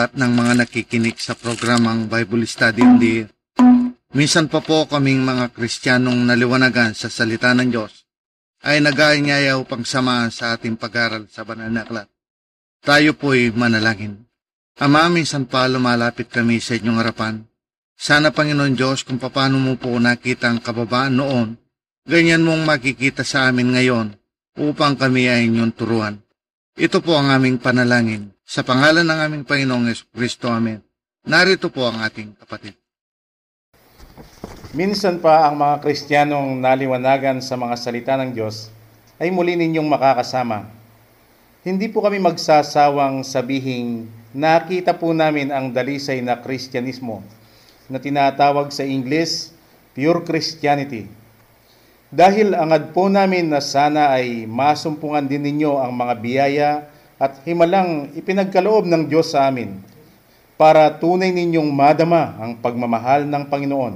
Lahat ng mga nakikinig sa programang Bible Study of the Year. Minsan pa po kaming mga Kristiyanong naliwanagan sa salita ng Diyos ay nag-aanyaya upang samahan sa ating pag-aral sa banal na aklat. Tayo po'y manalangin. Ama, minsan pa lumalapit kami sa inyong harapan. Sana Panginoon Diyos kung paano mo po nakita ang kababaan noon, ganyan mong makikita sa amin ngayon upang kami ay inyong turuan. Ito po ang aming panalangin. Sa pangalan ng aming Panginoong Kristo, Amen. Narito po ang ating kapatid. Minsan pa ang mga Kristiyanong naliwanagan sa mga salita ng Diyos ay muli ninyong makakasama. Hindi po kami magsasawang sabihing nakita po namin ang dalisay na Kristyanismo na tinatawag sa Ingles pure Christianity. Dahil angad po namin na sana ay masumpungan din ninyo ang mga biyaya at himalang ipinagkaloob ng Diyos sa amin para tunay ninyong madama ang pagmamahal ng Panginoon.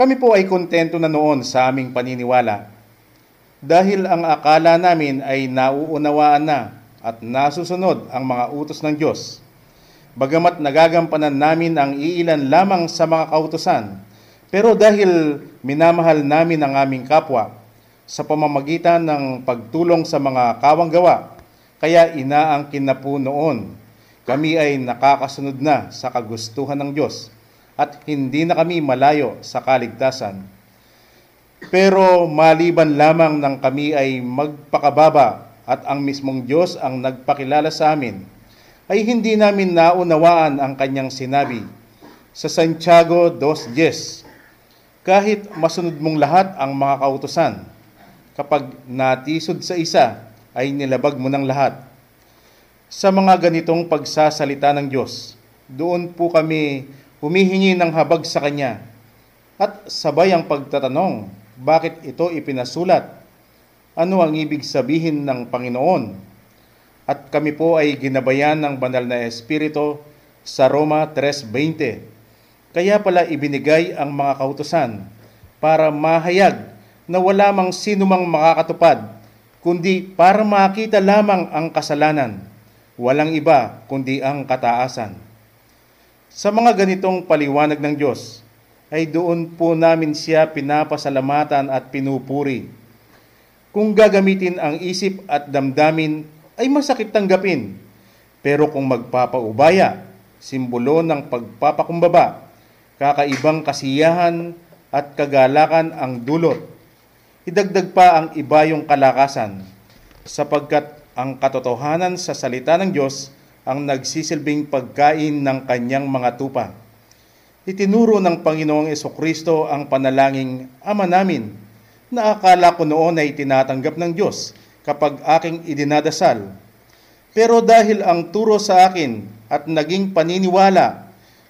Kami po ay kontento na noon sa aming paniniwala dahil ang akala namin ay nauunawaan na at nasusunod ang mga utos ng Diyos. Bagamat nagagampanan namin ang iilan lamang sa mga kautosan, pero dahil minamahal namin ang aming kapwa sa pamamagitan ng pagtulong sa mga kawang gawa, kaya inaangkin na po noon kami ay nakakasunod na sa kagustuhan ng Diyos at hindi na kami malayo sa kaligtasan. Pero maliban lamang ng kami ay magpakababa at ang mismong Diyos ang nagpakilala sa amin, ay hindi namin naunawaan ang kanyang sinabi sa Santiago 2.10. Kahit masunod mong lahat ang mga kautosan, kapag natisod sa isa, ay nilabag mo ng lahat. Sa mga ganitong pagsasalita ng Diyos, doon po kami humihingi ng habag sa Kanya at sabay ang pagtatanong, bakit ito ipinasulat? Ano ang ibig sabihin ng Panginoon? At kami po ay ginabayan ng banal na Espiritu sa Roma 3.20. Kaya pala ibinigay ang mga kautosan para mahayag na wala mang sino mang makakatupad, kundi para makita lamang ang kasalanan. Walang iba kundi ang kataasan. Sa mga ganitong paliwanag ng Diyos, ay doon po namin siya pinapasalamatan at pinupuri. Kung gagamitin ang isip at damdamin, ay masakit tanggapin. Pero kung magpapaubaya, simbolo ng pagpapakumbaba, kakaibang kasiyahan at kagalakan ang dulot. Idagdag pa ang iba yung kalakasan, sapagkat ang katotohanan sa salita ng Diyos ang nagsisilbing pagkain ng kanyang mga tupa. Itinuro ng Panginoong Kristo ang panalangin Ama namin na akala ko noon ay tinatanggap ng Diyos kapag aking idinadasal. Pero dahil ang turo sa akin at naging paniniwala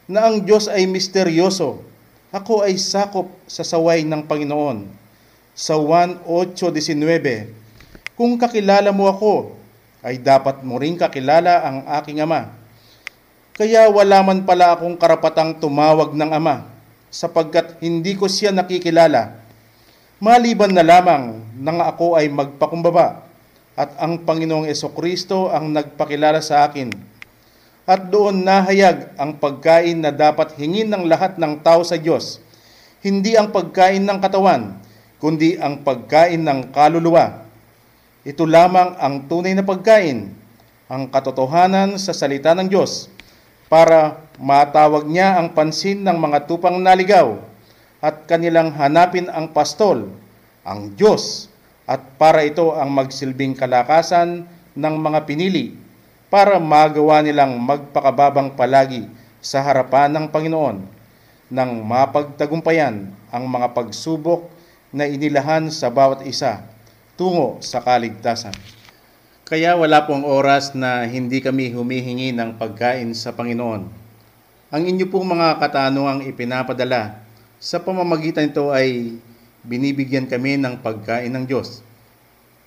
na ang Diyos ay misteryoso, ako ay sakop sa saway ng Panginoon. Sa 1.8.19, Kung kakilala mo ako, ay dapat mo rin kakilala ang aking ama. Kaya wala man pala akong karapatang tumawag ng ama, sapagkat hindi ko siya nakikilala. Maliban na lamang nang ako ay magpakumbaba, at ang Panginoong Kristo ang nagpakilala sa akin. At doon nahayag ang pagkain na dapat hingin ng lahat ng tao sa Diyos, hindi ang pagkain ng katawan, kundi ang pagkain ng kaluluwa. Ito lamang ang tunay na pagkain ang katotohanan sa salita ng Diyos. Para matawag niya ang pansin ng mga tupang naligaw at kanilang hanapin ang pastol, ang Diyos, at para ito ang magsilbing kalakasan ng mga pinili para magawa nilang magpakababang palagi sa harapan ng Panginoon nang mapagtagumpayan ang mga pagsubok na inilahan sa bawat isa tungo sa kaligtasan. Kaya wala pong oras na hindi kami humihingi ng pagkain sa Panginoon. Ang inyo pong mga katanungang ipinapadala sa pamamagitan nito ay binibigyan kami ng pagkain ng Diyos.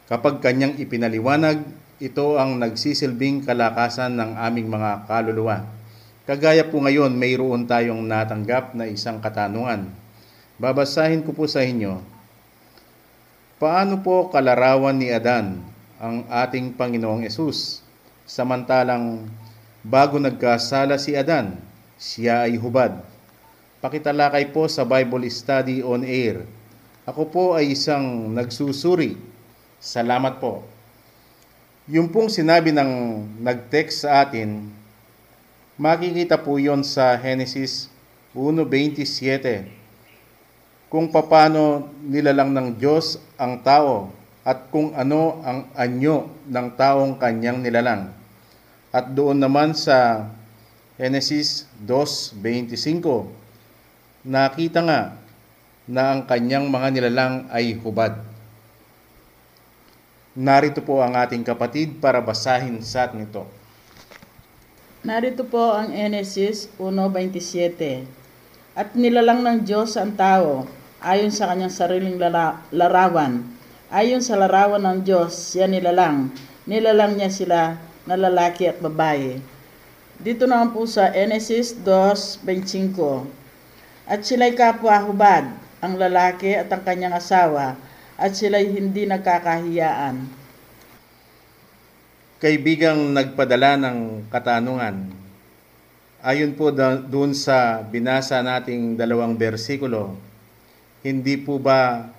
Kapag kanyang ipinaliwanag, ito ang nagsisilbing kalakasan ng aming mga kaluluwa. Kagaya po ngayon, mayroon tayong natanggap na isang katanungan. Babasahin ko po sa inyo. Paano po kalarawan ni Adan ang ating Panginoong Yesus? Samantalang bago nagkasala si Adan, siya ay hubad. Pakitalakay po sa Bible Study on Air. Ako po ay isang nagsusuri. Salamat po. Yung pong sinabi ng nag-text sa atin, makikita po yon sa Genesis 1.27 kung paano nilalang ng Diyos ang tao at kung ano ang anyo ng taong kanyang nilalang. At doon naman sa Genesis 2.25, nakita nga na ang kanyang mga nilalang ay hubad. Narito po ang ating kapatid para basahin sa atin ito. Narito po ang Genesis 1.27. At nilalang ng Diyos ang tao ayon sa kanyang sariling lara- larawan. Ayon sa larawan ng Diyos, siya nilalang. Nilalang niya sila na lalaki at babae. Dito naman po sa Genesis 2.25. At sila'y kapwa hubad, ang lalaki at ang kanyang asawa, at sila'y hindi nagkakahiyaan. Kaibigang nagpadala ng katanungan, ayon po doon sa binasa nating dalawang bersikulo, hindi po ba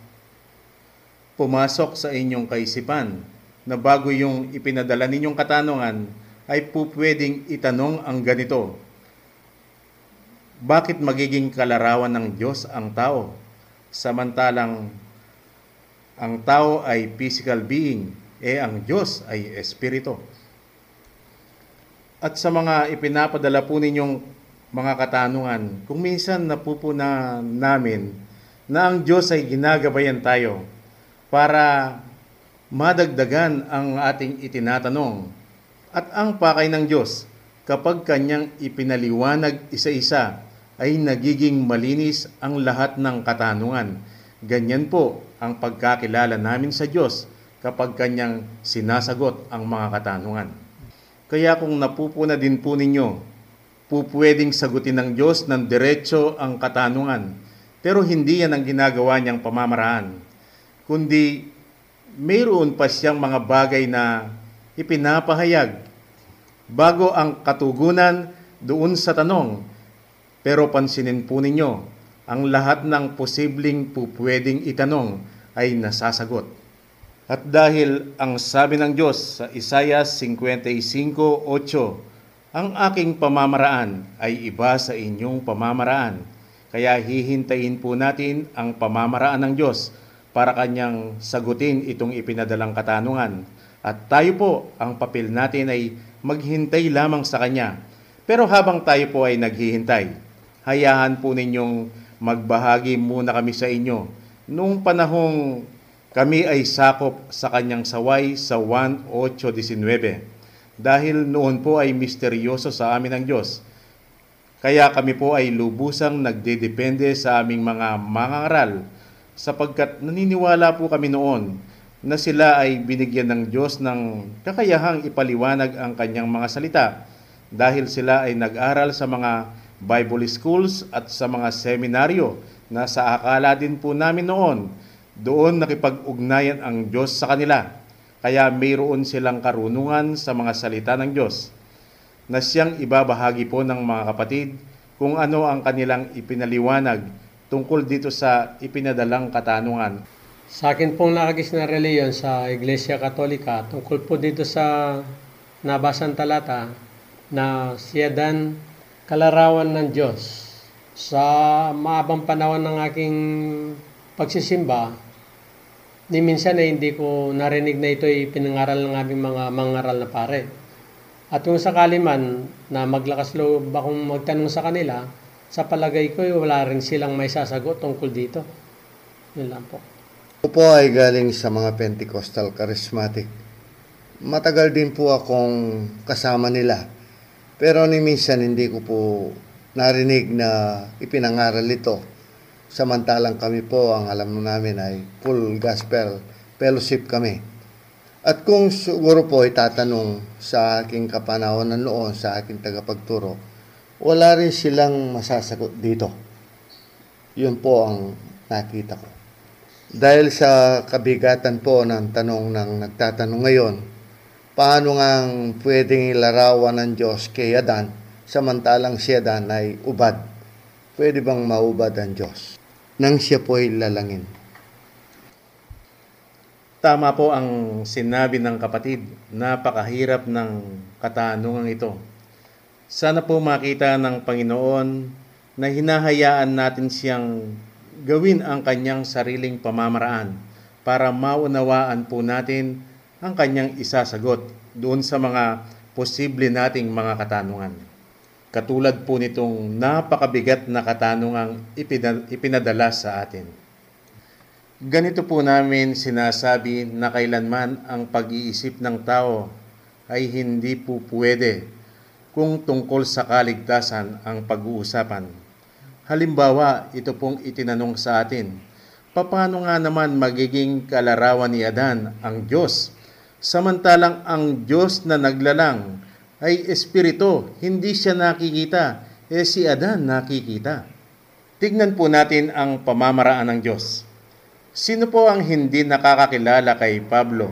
pumasok sa inyong kaisipan na bago yung ipinadala ninyong katanungan ay po pwedeng itanong ang ganito, bakit magiging kalarawan ng Diyos ang tao? Samantalang ang tao ay physical being, eh ang Diyos ay espiritu. At sa mga ipinapadala po ninyong mga katanungan, kung minsan napupuna namin na ang Diyos ay ginagabayan tayo para madagdagan ang ating itinatanong. At ang pakay ng Diyos, kapag kanyang ipinaliwanag isa-isa, ay nagiging malinis ang lahat ng katanungan. Ganyan po ang pagkakilala namin sa Diyos kapag kanyang sinasagot ang mga katanungan. Kaya kung napupuna din po ninyo, po pwedeng sagutin ng Diyos ng diretso ang katanungan, pero hindi yan ang ginagawa niyang pamamaraan, kundi mayroon pa siyang mga bagay na ipinapahayag bago ang katugunan doon sa tanong. Pero pansinin po ninyo, ang lahat ng posibleng pupwedeng itanong ay nasasagot. At dahil ang sabi ng Diyos sa Isaiah 55.8, ang aking pamamaraan ay iba sa inyong pamamaraan. Kaya hihintayin po natin ang pamamaraan ng Diyos para kanyang sagutin itong ipinadalang katanungan. At tayo po, ang papel natin ay maghintay lamang sa Kanya. Pero habang tayo po ay naghihintay, hayahan po ninyong magbahagi muna kami sa inyo. Noong panahong kami ay sakop sa kanyang saway sa 1.8.19 dahil noon po ay misteryoso sa amin ng Diyos. Kaya kami po ay lubusang nagdedepende sa aming mga mangangaral sapagkat naniniwala po kami noon na sila ay binigyan ng Diyos ng kakayahang ipaliwanag ang kanyang mga salita dahil sila ay nag-aral sa mga Bible schools at sa mga seminaryo na sa akala din po namin noon, doon nakipag-ugnayan ang Diyos sa kanila. Kaya mayroon silang karunungan sa mga salita ng Diyos na siyang ibabahagi po ng mga kapatid kung ano ang kanilang ipinaliwanag tungkol dito sa ipinadalang katanungan. Sa akin pong nakagis na reliyon sa Iglesia Katolika tungkol po dito sa nabasang talata na si Adan kalarawan ng Diyos. Sa maabang panahon ng aking pagsisimba, ni minsan ay hindi ko narinig na ito ay pinangaral ng aming mga mangaral na pare. At kung sakali man na maglakas loob akong magtanong sa kanila, sa palagay ko ay wala rin silang may sasagot tungkol dito. Yun lang po. Ako po ay galing sa mga Pentecostal Charismatic. Matagal din po akong kasama nila. Pero ni minsan hindi ko po narinig na ipinangaral ito. Samantalang kami po, ang alam namin ay full gospel fellowship kami. At kung siguro po itatanong sa aking kapanahonan noon, sa aking tagapagturo, wala rin silang masasagot dito. Yun po ang nakita ko. Dahil sa kabigatan po ng tanong ng nagtatanong ngayon, paano nga pwedeng ilarawan ng Diyos kay Adan samantalang si Adan ay ubad? Pwede bang maubad ang Diyos? Nang siya po ay lalangin. Tama po ang sinabi ng kapatid. Napakahirap ng katanungan ito. Sana po makita ng Panginoon na hinahayaan natin siyang gawin ang kanyang sariling pamamaraan para maunawaan po natin ang kanyang isasagot doon sa mga posible nating mga katanungan. Katulad po nitong napakabigat na katanungang ipina- ipinadala sa atin. Ganito po namin sinasabi na kailanman ang pag-iisip ng tao ay hindi po pwede kung tungkol sa kaligtasan ang pag-uusapan. Halimbawa, ito pong itinanong sa atin, paano nga naman magiging kalarawan ni Adan ang Diyos? Samantalang ang Diyos na naglalang ay espiritu, hindi siya nakikita, eh si Adan nakikita. Tignan po natin ang pamamaraan ng Diyos. Sino po ang hindi nakakakilala kay Pablo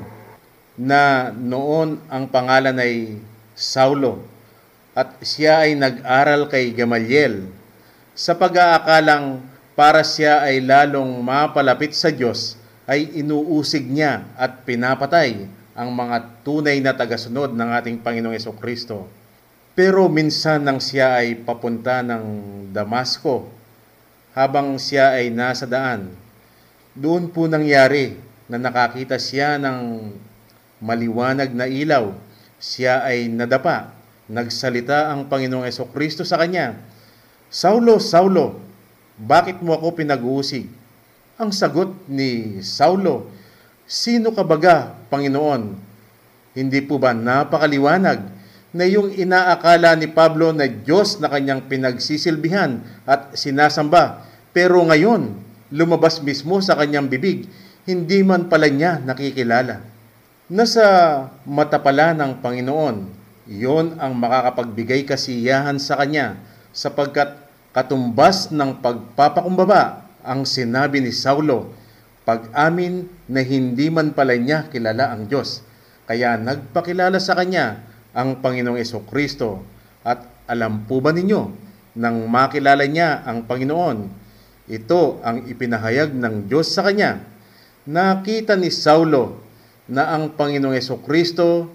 na noon ang pangalan ay Saulo at siya ay nag-aral kay Gamaliel sa pag-aakalang para siya ay lalong mapalapit sa Diyos ay inuusig niya at pinapatay ang mga tunay na tagasunod ng ating Panginoong Yeso Kristo. Pero minsan nang siya ay papunta ng Damasco, habang siya ay nasa daan, doon po nangyari na nakakita siya ng maliwanag na ilaw. Siya ay nadapa. Nagsalita ang Panginoong Yeso Kristo sa kanya, Saulo, Saulo, bakit mo ako pinag-uusig? Ang sagot ni Saulo, Sino ka baga, Panginoon? Hindi po ba napakaliwanag na yung inaakala ni Pablo na Diyos na kanyang pinagsisilbihan at sinasamba, pero ngayon, lumabas mismo sa kanyang bibig, hindi man pala niya nakikilala. Nasa mata pala ng Panginoon, iyon ang makakapagbigay kasiyahan sa kanya sapagkat katumbas ng pagpapakumbaba ang sinabi ni Saulo, pag-amin na hindi man pala niya kilala ang Diyos. Kaya nagpakilala sa kanya ang Panginoong Yeso Kristo. At alam po ba ninyo, nang makilala niya ang Panginoon, ito ang ipinahayag ng Diyos sa kanya. Nakita ni Saulo na ang Panginoong Yeso Kristo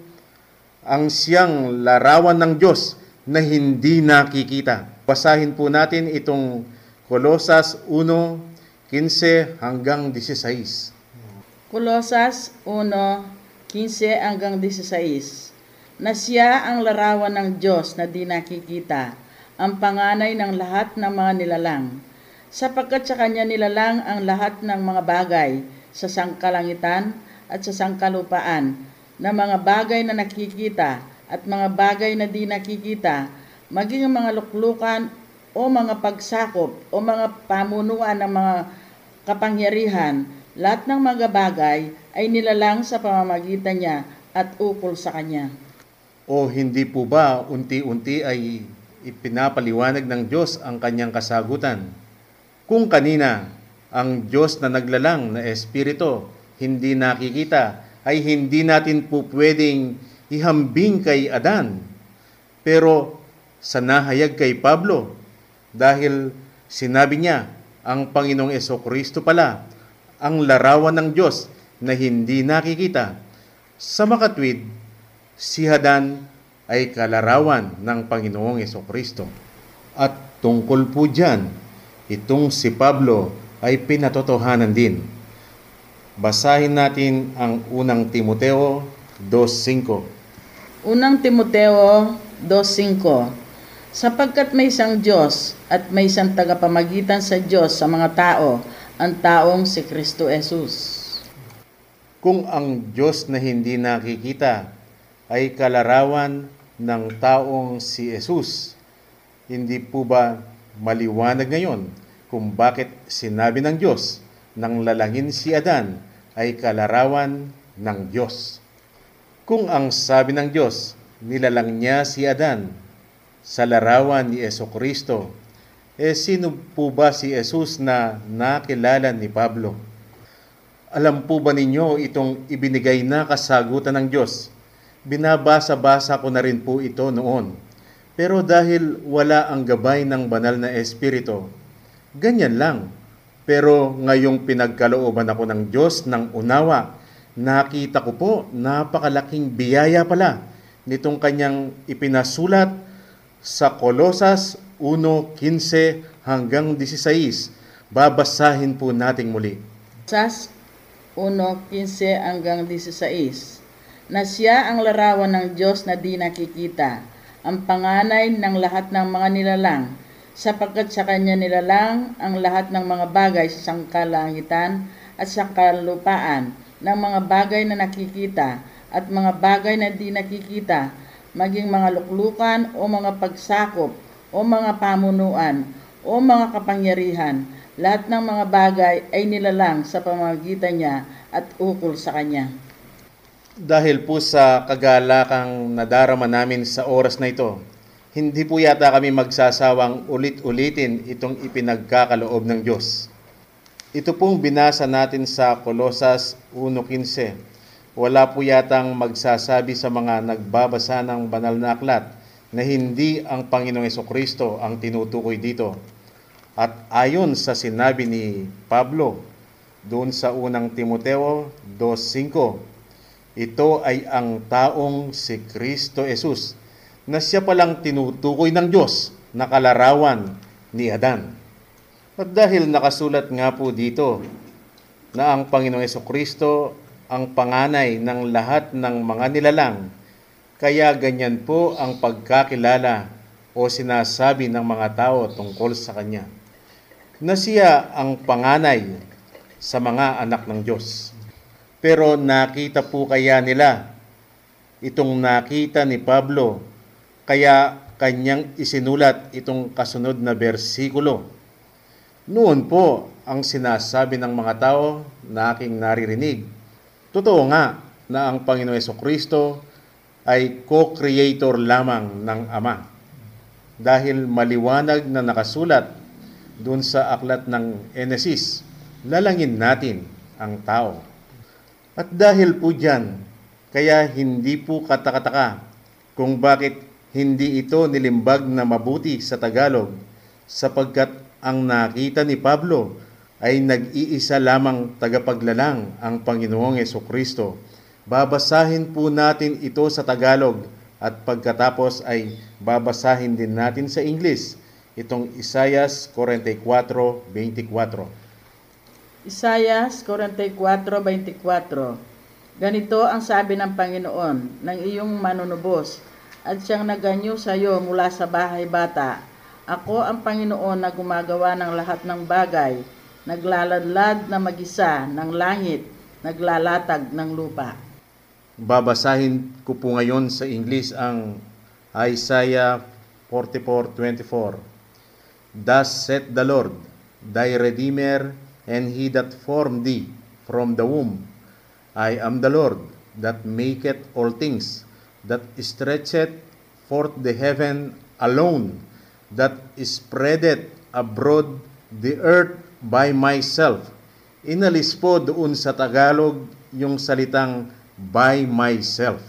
ang siyang larawan ng Diyos na hindi nakikita. Basahin po natin itong Colosas 1, 15 hanggang 16. Kulosas 1, 15 hanggang 16 na siya ang larawan ng Diyos na di nakikita, ang panganay ng lahat ng mga nilalang, sapagkat sa Kanya nilalang ang lahat ng mga bagay sa sangkalangitan at sa sangkalupaan, na mga bagay na nakikita at mga bagay na di nakikita, maging mga luklukan o mga pagsakop o mga pamunuan ng mga kapangyarihan, lahat ng mga bagay ay nilalang sa pamamagitan niya at ukol sa kanya. O hindi po ba unti-unti ay ipinapaliwanag ng Diyos ang kanyang kasagutan? Kung kanina ang Diyos na naglalang na Espiritu hindi nakikita, ay hindi natin po pwedeng ihambing kay Adan. Pero sa nahayag kay Pablo, dahil sinabi niya, ang Panginoong Kristo pala, ang larawan ng Diyos na hindi nakikita. Sa makatwid, Si Hadan ay kalarawan ng Panginoong Kristo. At tungkol po dyan, itong si Pablo ay pinatotohanan din. Basahin natin ang unang Timoteo 2.5. Unang Timoteo 2.5 Sapagkat may isang Diyos at may isang tagapamagitan sa Diyos sa mga tao, ang taong si Kristo Jesus. Kung ang Diyos na hindi nakikita ay kalarawan ng taong si Jesus, hindi po ba maliwanag ngayon kung bakit sinabi ng Diyos nang lalangin si Adan ay kalarawan ng Diyos? Kung ang sabi ng Diyos, nilalang niya si Adan sa larawan ni Eso Kristo, eh sino po ba si Jesus na nakilala ni Pablo? Alam po ba ninyo itong ibinigay na kasagutan ng Diyos? Binabasa-basa ko na rin po ito noon. Pero dahil wala ang gabay ng banal na Espiritu, ganyan lang. Pero ngayong pinagkalooban ako ng Diyos ng unawa, nakita ko po napakalaking biyaya pala nitong kanyang ipinasulat sa Kolosas 1.15 hanggang 16. Babasahin po nating muli. Sas 1.15 hanggang 16 na siya ang larawan ng Diyos na di nakikita, ang panganay ng lahat ng mga nilalang, sapagkat sa kanya nilalang ang lahat ng mga bagay sa sangkalangitan at sa kalupaan, ng mga bagay na nakikita at mga bagay na di nakikita, maging mga luklukan o mga pagsakop o mga pamunuan o mga kapangyarihan, lahat ng mga bagay ay nilalang sa pamamagitan niya at ukol sa kanya. Dahil po sa kagalakang nadarama namin sa oras na ito, hindi po yata kami magsasawang ulit-ulitin itong ipinagkakaloob ng Diyos. Ito pong binasa natin sa Kolosas 1.15. Wala po yatang magsasabi sa mga nagbabasa ng banal na aklat na hindi ang Panginoong Kristo ang tinutukoy dito. At ayon sa sinabi ni Pablo doon sa unang Timoteo 2.5, ito ay ang taong si Kristo Jesus na siya palang tinutukoy ng Diyos na kalarawan ni Adan. At dahil nakasulat nga po dito na ang Panginoong Kristo ang panganay ng lahat ng mga nilalang, kaya ganyan po ang pagkakilala o sinasabi ng mga tao tungkol sa Kanya. Na siya ang panganay sa mga anak ng Diyos. Pero nakita po kaya nila itong nakita ni Pablo kaya kanyang isinulat itong kasunod na bersikulo. Noon po ang sinasabi ng mga tao na aking naririnig. Totoo nga na ang Panginoon Kristo ay co-creator lamang ng Ama. Dahil maliwanag na nakasulat doon sa aklat ng Enesis, lalangin natin ang tao. At dahil po dyan, kaya hindi po katakataka kung bakit hindi ito nilimbag na mabuti sa Tagalog sapagkat ang nakita ni Pablo ay nag-iisa lamang tagapaglalang ang Panginoong Yeso Kristo. Babasahin po natin ito sa Tagalog at pagkatapos ay babasahin din natin sa English itong Isayas 44:24. Isayas 44:24 Ganito ang sabi ng Panginoon ng iyong manunubos at siyang naganyo sa iyo mula sa bahay bata. Ako ang Panginoon na gumagawa ng lahat ng bagay, naglaladlad na magisa ng langit, naglalatag ng lupa. Babasahin ko po ngayon sa English ang Isaiah 44:24. Thus said the Lord, thy Redeemer and he that formed thee from the womb. I am the Lord that maketh all things, that stretcheth forth the heaven alone, that spreadeth abroad the earth by myself. Inalis po doon sa Tagalog yung salitang by myself.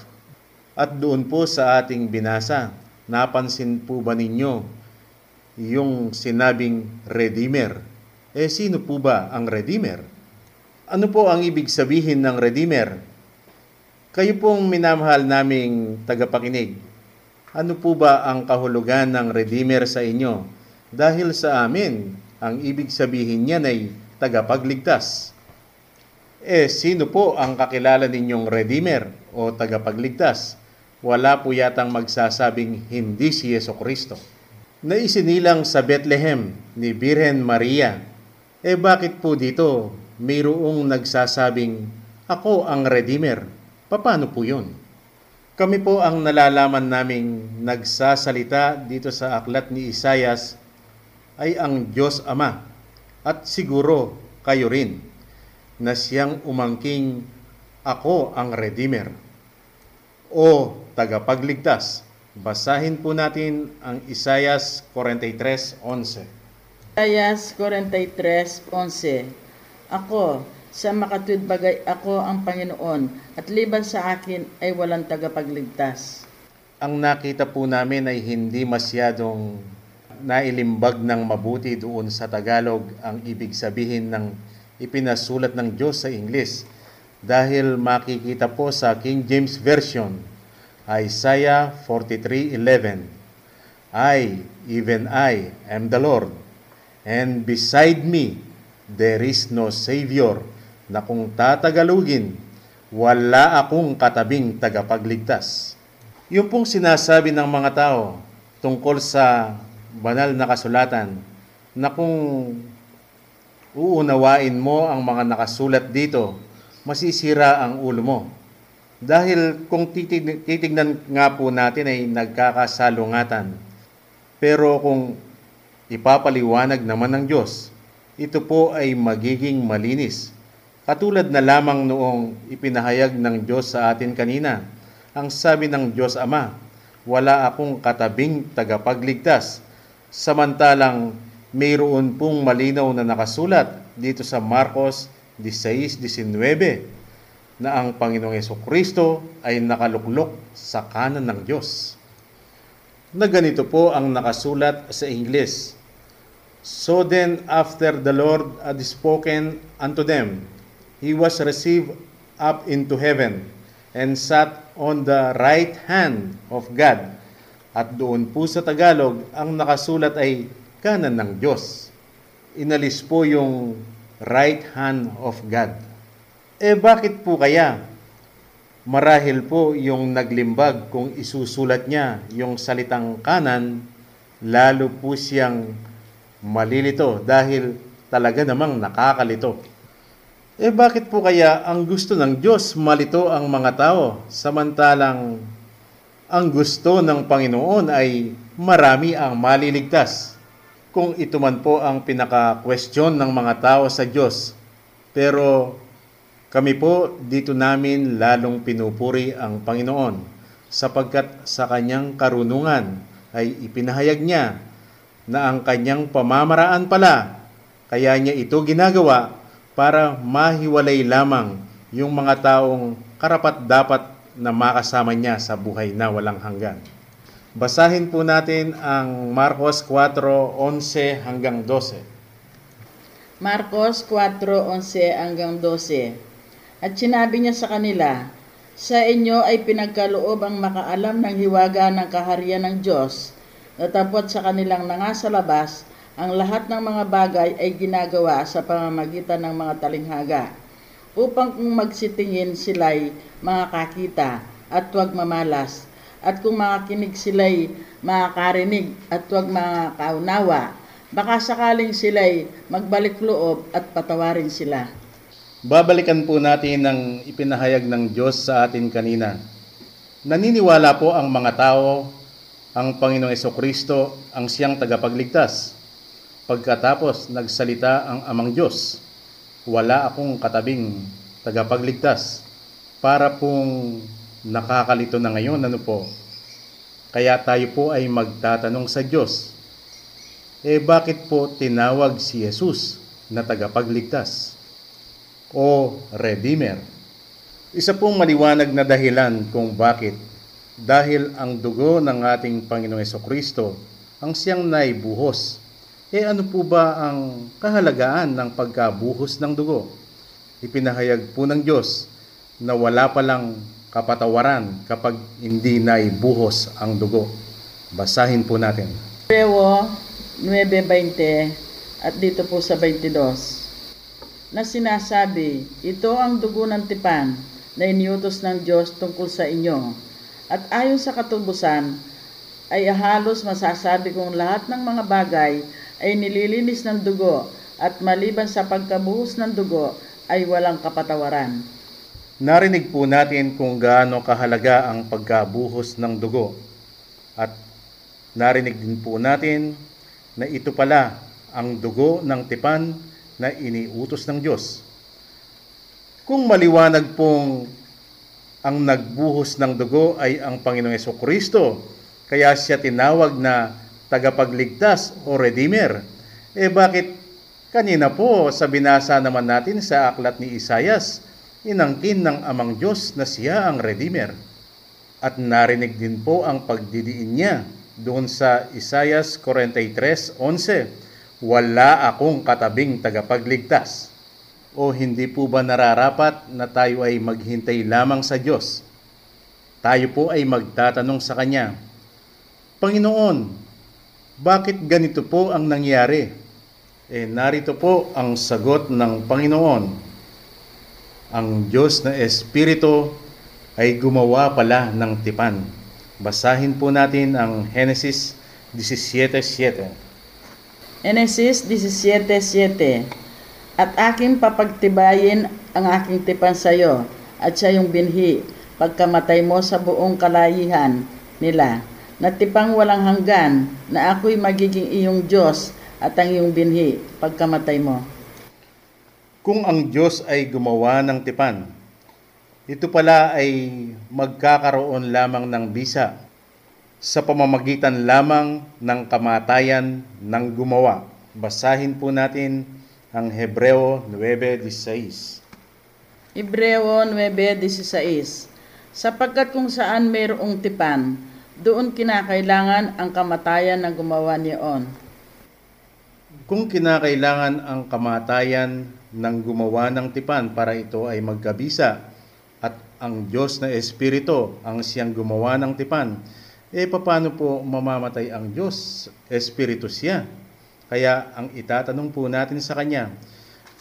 At doon po sa ating binasa, napansin po ba ninyo yung sinabing Redeemer? Eh sino po ba ang Redeemer? Ano po ang ibig sabihin ng Redeemer? Kayo pong minamahal naming tagapakinig, ano po ba ang kahulugan ng Redeemer sa inyo? Dahil sa amin, ang ibig sabihin niyan ay tagapagligtas. Eh, sino po ang kakilala ninyong Redeemer o tagapagligtas? Wala po yatang magsasabing hindi si Yeso Kristo. Na isinilang sa Bethlehem ni Birhen Maria. Eh bakit po dito mayroong nagsasabing ako ang Redeemer? Paano po yun? Kami po ang nalalaman naming nagsasalita dito sa aklat ni Isayas ay ang Diyos Ama at siguro kayo rin na siyang umangking ako ang Redeemer o tagapagligtas. Basahin po natin ang Isayas 43.11. Isaias 43:11 Ako, sa makatwid bagay ako ang Panginoon, at liban sa akin ay walang tagapagligtas. Ang nakita po namin ay hindi masyadong nailimbag ng mabuti doon sa Tagalog ang ibig sabihin ng ipinasulat ng Diyos sa Ingles dahil makikita po sa King James Version Isaiah 43:11 I, even I, am the Lord, and beside me there is no Savior na kung tatagalugin, wala akong katabing tagapagligtas. Yung pong sinasabi ng mga tao tungkol sa banal na kasulatan na kung uunawain mo ang mga nakasulat dito, masisira ang ulo mo. Dahil kung titig- titignan nga po natin ay nagkakasalungatan. Pero kung ipapaliwanag naman ng Diyos, ito po ay magiging malinis. Katulad na lamang noong ipinahayag ng Diyos sa atin kanina, ang sabi ng Diyos Ama, wala akong katabing tagapagligtas. Samantalang mayroon pong malinaw na nakasulat dito sa Marcos 16:19 na ang Panginoong Yeso Kristo ay nakaluklok sa kanan ng Diyos. Na ganito po ang nakasulat sa Ingles. So then after the Lord had spoken unto them, he was received up into heaven and sat on the right hand of God. At doon po sa Tagalog, ang nakasulat ay kanan ng Diyos. Inalis po yung right hand of God. Eh bakit po kaya? Marahil po yung naglimbag kung isusulat niya yung salitang kanan, lalo po siyang malilito dahil talaga namang nakakalito. Eh bakit po kaya ang gusto ng Diyos malito ang mga tao samantalang ang gusto ng Panginoon ay marami ang maliligtas? Kung ito man po ang pinaka-question ng mga tao sa Diyos. Pero kami po dito namin lalong pinupuri ang Panginoon sapagkat sa kanyang karunungan ay ipinahayag niya na ang kanyang pamamaraan pala kaya niya ito ginagawa para mahiwalay lamang yung mga taong karapat dapat na makasama niya sa buhay na walang hanggan. Basahin po natin ang Marcos 4:11 hanggang 12. Marcos 4:11 hanggang 12. At sinabi niya sa kanila, Sa inyo ay pinagkaloob ang makaalam ng hiwaga ng kaharian ng Diyos. Natapot sa kanilang nanga sa labas, ang lahat ng mga bagay ay ginagawa sa pamamagitan ng mga talinghaga, upang kung magsitingin sila'y makakakita at huwag mamalas, at kung makakinig sila'y makakarinig at huwag makakaunawa, baka sakaling sila'y magbalik loob at patawarin sila. Babalikan po natin ang ipinahayag ng Diyos sa atin kanina. Naniniwala po ang mga tao ang Panginoong Kristo ang siyang tagapagligtas. Pagkatapos nagsalita ang Amang Diyos, wala akong katabing tagapagligtas. Para pong nakakalito na ngayon, ano po? Kaya tayo po ay magtatanong sa Diyos, eh bakit po tinawag si Jesus na tagapagligtas? o Redeemer. Isa pong maliwanag na dahilan kung bakit. Dahil ang dugo ng ating Panginoong Kristo ang siyang naibuhos. E ano po ba ang kahalagaan ng pagkabuhos ng dugo? Ipinahayag po ng Diyos na wala palang kapatawaran kapag hindi naibuhos ang dugo. Basahin po natin. Hebreo 9.20 at dito po sa 22 na sinasabi, ito ang dugo ng tipan na iniutos ng Diyos tungkol sa inyo. At ayon sa katubusan, ay halos masasabi kong lahat ng mga bagay ay nililinis ng dugo at maliban sa pagkabuhos ng dugo ay walang kapatawaran. Narinig po natin kung gaano kahalaga ang pagkabuhos ng dugo. At narinig din po natin na ito pala ang dugo ng tipan na iniutos ng Diyos. Kung maliwanag pong ang nagbuhos ng dugo ay ang Panginoong Yeso Kristo, kaya siya tinawag na tagapagligtas o Redeemer, eh bakit kanina po sa binasa naman natin sa aklat ni Isayas, inangkin ng amang Diyos na siya ang Redeemer. At narinig din po ang pagdidiin niya doon sa Isayas 43.11, Wala akong katabing tagapagligtas. O hindi po ba nararapat na tayo ay maghintay lamang sa Diyos? Tayo po ay magtatanong sa Kanya, Panginoon, bakit ganito po ang nangyari? Eh narito po ang sagot ng Panginoon. Ang Diyos na Espiritu ay gumawa pala ng tipan. Basahin po natin ang Genesis 17.7. Genesis 17.7 At aking papagtibayin ang aking tipan sa iyo, at siya yung binhi, pagkamatay mo sa buong kalayihan nila, na tipang walang hanggan, na ako'y magiging iyong Diyos at ang iyong binhi, pagkamatay mo. Kung ang Diyos ay gumawa ng tipan, ito pala ay magkakaroon lamang ng bisa sa pamamagitan lamang ng kamatayan ng gumawa. Basahin po natin ang Hebreo 9.16. Hebreo 9.16 Sapagkat kung saan mayroong tipan, doon kinakailangan ang kamatayan ng gumawa niyon. Kung kinakailangan ang kamatayan ng gumawa ng tipan para ito ay magkabisa at ang Diyos na Espiritu ang siyang gumawa ng tipan, eh paano po mamamatay ang Diyos? Espiritu siya. Kaya ang itatanong po natin sa Kanya,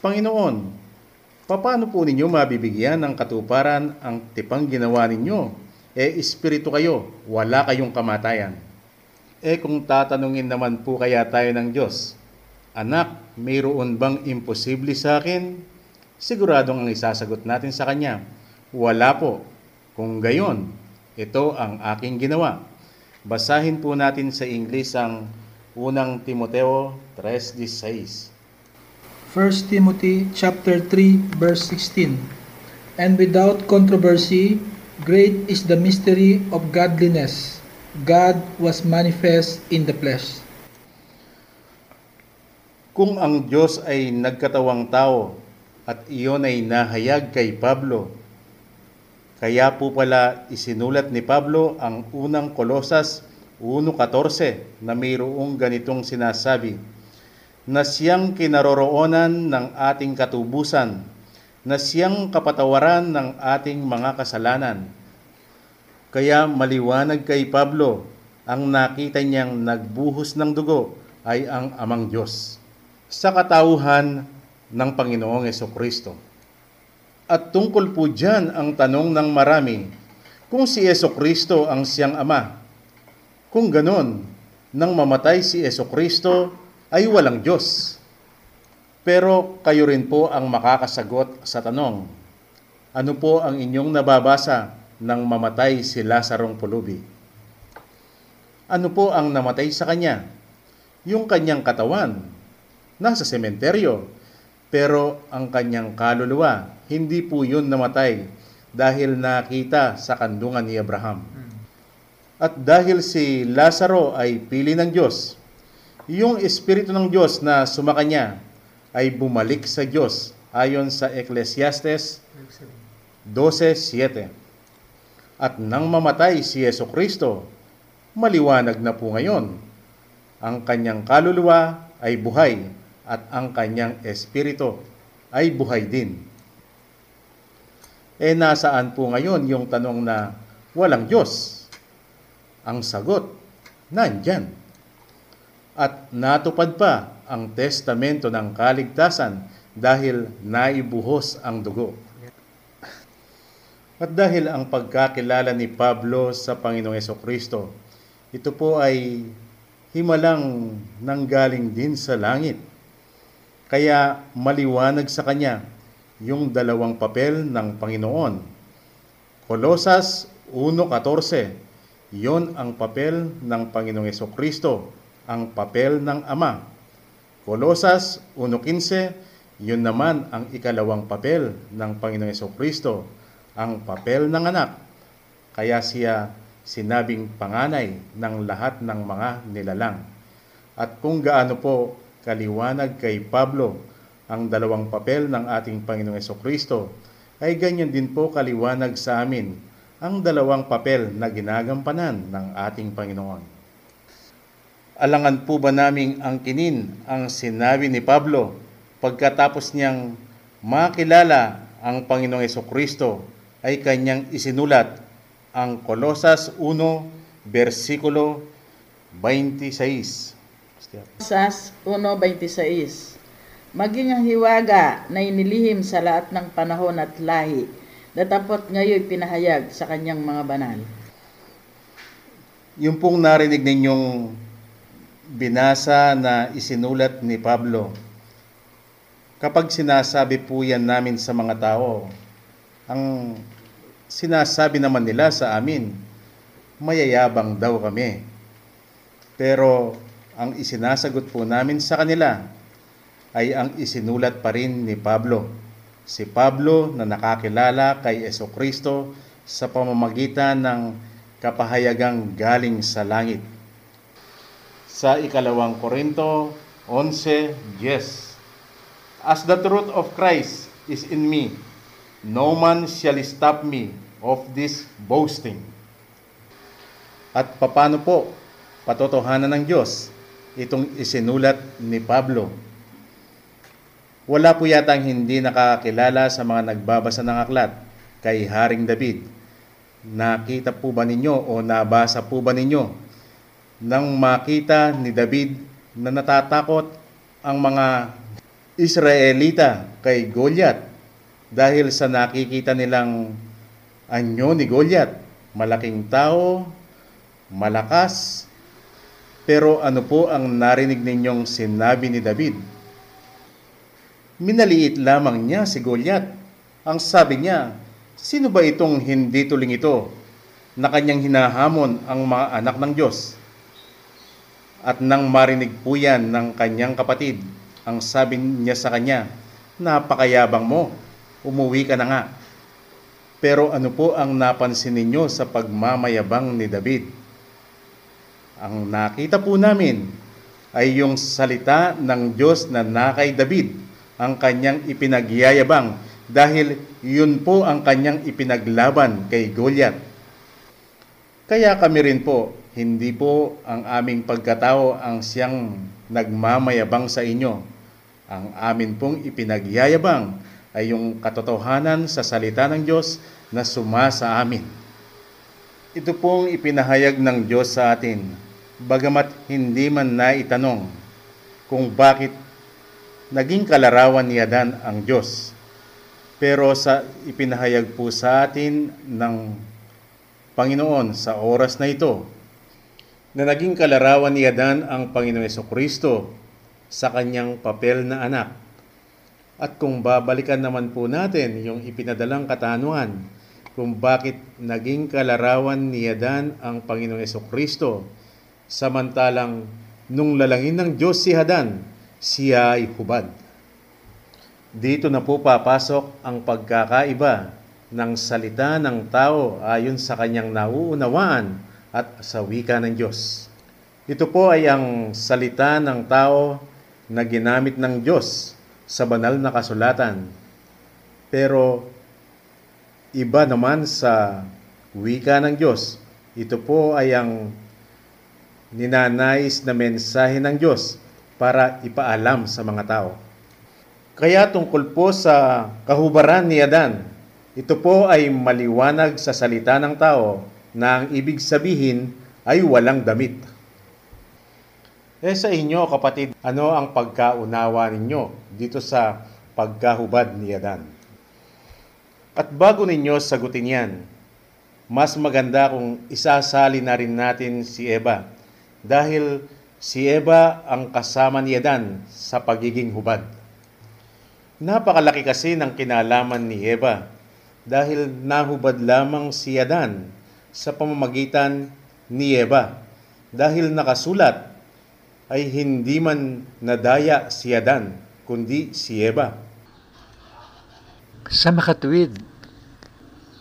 Panginoon, paano po ninyo mabibigyan ng katuparan ang tipang ginawa ninyo? Eh, Espiritu kayo, wala kayong kamatayan. Eh kung tatanungin naman po kaya tayo ng Diyos, Anak, mayroon bang imposible sa akin? Siguradong ang isasagot natin sa Kanya, Wala po. Kung gayon, ito ang aking ginawa. Basahin po natin sa Ingles ang unang Timoteo 3.16. 1 Timothy chapter 3 verse 16 And without controversy great is the mystery of godliness. God was manifest in the flesh. Kung ang Diyos ay nagkatawang tao at iyon ay nahayag kay Pablo, kaya po pala isinulat ni Pablo ang unang Kolosas 1.14 na mayroong ganitong sinasabi, na siyang kinaroroonan ng ating katubusan, na siyang kapatawaran ng ating mga kasalanan. Kaya maliwanag kay Pablo, ang nakita niyang nagbuhos ng dugo ay ang amang Diyos sa katauhan ng Panginoong Yeso Kristo. At tungkol po dyan ang tanong ng marami, kung si Yeso Kristo ang siyang Ama, kung ganon, nang mamatay si Yeso Kristo ay walang Diyos. Pero kayo rin po ang makakasagot sa tanong, ano po ang inyong nababasa nang mamatay si Lazarong Pulubi? Ano po ang namatay sa kanya? Yung kanyang katawan, nasa sementeryo. Pero ang kanyang kaluluwa, hindi po yun namatay dahil nakita sa kandungan ni Abraham. At dahil si Lazaro ay pili ng Diyos, yung Espiritu ng Diyos na sumakanya ay bumalik sa Diyos ayon sa Ecclesiastes 12.7. At nang mamatay si Yeso Kristo, maliwanag na po ngayon. Ang kanyang kaluluwa ay buhay at ang kanyang espiritu ay buhay din. Eh nasaan po ngayon yung tanong na walang Diyos? Ang sagot, nandyan. At natupad pa ang testamento ng kaligtasan dahil naibuhos ang dugo. At dahil ang pagkakilala ni Pablo sa Panginoong Yeso Kristo, ito po ay himalang nanggaling din sa langit. Kaya maliwanag sa kanya yung dalawang papel ng Panginoon. Kolosas 1.14, yon ang papel ng Panginoong Yeso Kristo, ang papel ng Ama. Kolosas 1.15, yun naman ang ikalawang papel ng Panginoong Kristo, ang papel ng anak. Kaya siya sinabing panganay ng lahat ng mga nilalang. At kung gaano po kaliwanag kay Pablo ang dalawang papel ng ating Panginoong Kristo, ay ganyan din po kaliwanag sa amin ang dalawang papel na ginagampanan ng ating Panginoon. Alangan po ba naming angkinin ang sinabi ni Pablo pagkatapos niyang makilala ang Panginoong Kristo ay kanyang isinulat ang Kolosas 1, versikulo 26. Sas 1.26 Maging ang hiwaga na inilihim sa lahat ng panahon at lahi, datapot ngayon pinahayag sa kanyang mga banal. Yung pong narinig ninyong binasa na isinulat ni Pablo, kapag sinasabi po yan namin sa mga tao, ang sinasabi naman nila sa amin, mayayabang daw kami. Pero ang isinasagot po namin sa kanila ay ang isinulat pa rin ni Pablo. Si Pablo na nakakilala kay Eso Kristo sa pamamagitan ng kapahayagang galing sa langit. Sa ikalawang Korinto 11, yes. As the truth of Christ is in me, no man shall stop me of this boasting. At papano po patotohanan ng Diyos itong isinulat ni Pablo. Wala po yatang hindi nakakilala sa mga nagbabasa ng aklat kay Haring David. Nakita po ba ninyo o nabasa po ba ninyo nang makita ni David na natatakot ang mga Israelita kay Goliath dahil sa nakikita nilang anyo ni Goliath, malaking tao, malakas, pero ano po ang narinig ninyong sinabi ni David? Minaliit lamang niya si Goliath. Ang sabi niya, sino ba itong hindi tuling ito na kanyang hinahamon ang mga anak ng Diyos? At nang marinig po yan ng kanyang kapatid, ang sabi niya sa kanya, napakayabang mo, umuwi ka na nga. Pero ano po ang napansin ninyo sa pagmamayabang ni David? Ang nakita po namin ay yung salita ng Diyos na nakay David, ang kanyang ipinagyayabang dahil yun po ang kanyang ipinaglaban kay Goliath. Kaya kami rin po, hindi po ang aming pagkatao ang siyang nagmamayabang sa inyo. Ang amin pong ipinagyayabang ay yung katotohanan sa salita ng Diyos na sumasa amin. Ito pong ipinahayag ng Diyos sa atin, bagamat hindi man naitanong kung bakit naging kalarawan ni Adan ang Diyos. Pero sa ipinahayag po sa atin ng Panginoon sa oras na ito, na naging kalarawan ni Adan ang Panginoon Kristo sa kanyang papel na anak. At kung babalikan naman po natin yung ipinadalang katanungan kung bakit naging kalarawan ni Adan ang Panginoong Kristo, samantalang nung lalangin ng Diyos si Hadan, siya ay hubad. Dito na po papasok ang pagkakaiba ng salita ng tao ayon sa kanyang nauunawaan at sa wika ng Diyos. Ito po ay ang salita ng tao na ginamit ng Diyos sa banal na kasulatan. Pero iba naman sa wika ng Diyos. Ito po ay ang ninanais na mensahe ng Diyos para ipaalam sa mga tao. Kaya tungkol po sa kahubaran ni Adan, Ito po ay maliwanag sa salita ng tao na ang ibig sabihin ay walang damit. Eh sa inyo kapatid, ano ang pagkaunawa ninyo dito sa pagkahubad ni Adan? At bago ninyo sagutin yan, mas maganda kung isasali na rin natin si Eva dahil si Eva ang kasama ni Adan sa pagiging hubad. Napakalaki kasi ng kinalaman ni Eva dahil nahubad lamang si Adan sa pamamagitan ni Eva dahil nakasulat ay hindi man nadaya si Adan kundi si Eva. Sa makatuwid,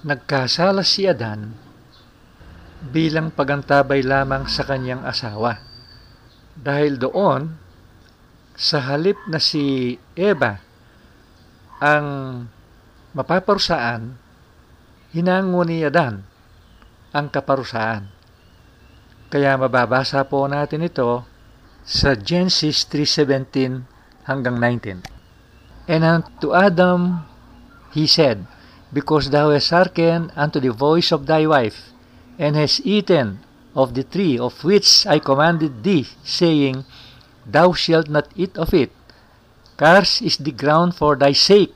nagkasala si Adan bilang pagantabay lamang sa kanyang asawa. Dahil doon, sa halip na si Eva ang mapaparusaan, hinango ni Adan ang kaparusaan. Kaya mababasa po natin ito sa Genesis 3.17 hanggang 19. And unto Adam he said, Because thou hast hearkened unto the voice of thy wife, and hast eaten of the tree of which I commanded thee, saying, Thou shalt not eat of it. Cursed is the ground for thy sake.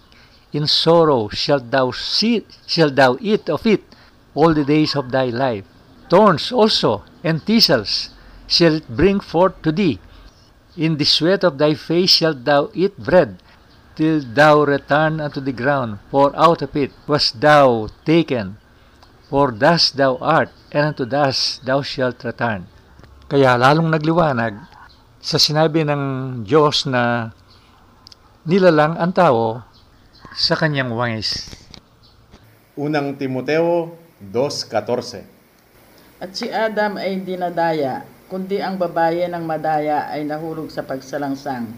In sorrow shalt thou see, shalt thou eat of it all the days of thy life. Thorns also and thistles shall bring forth to thee. In the sweat of thy face shalt thou eat bread, till thou return unto the ground, for out of it wast thou taken. For dust thou art, and unto dust thou shalt return. Kaya lalong nagliwanag sa sinabi ng Diyos na nilalang ang tao sa kanyang wangis. Unang Timoteo 2.14 At si Adam ay hindi nadaya, kundi ang babae ng madaya ay nahulog sa pagsalangsang.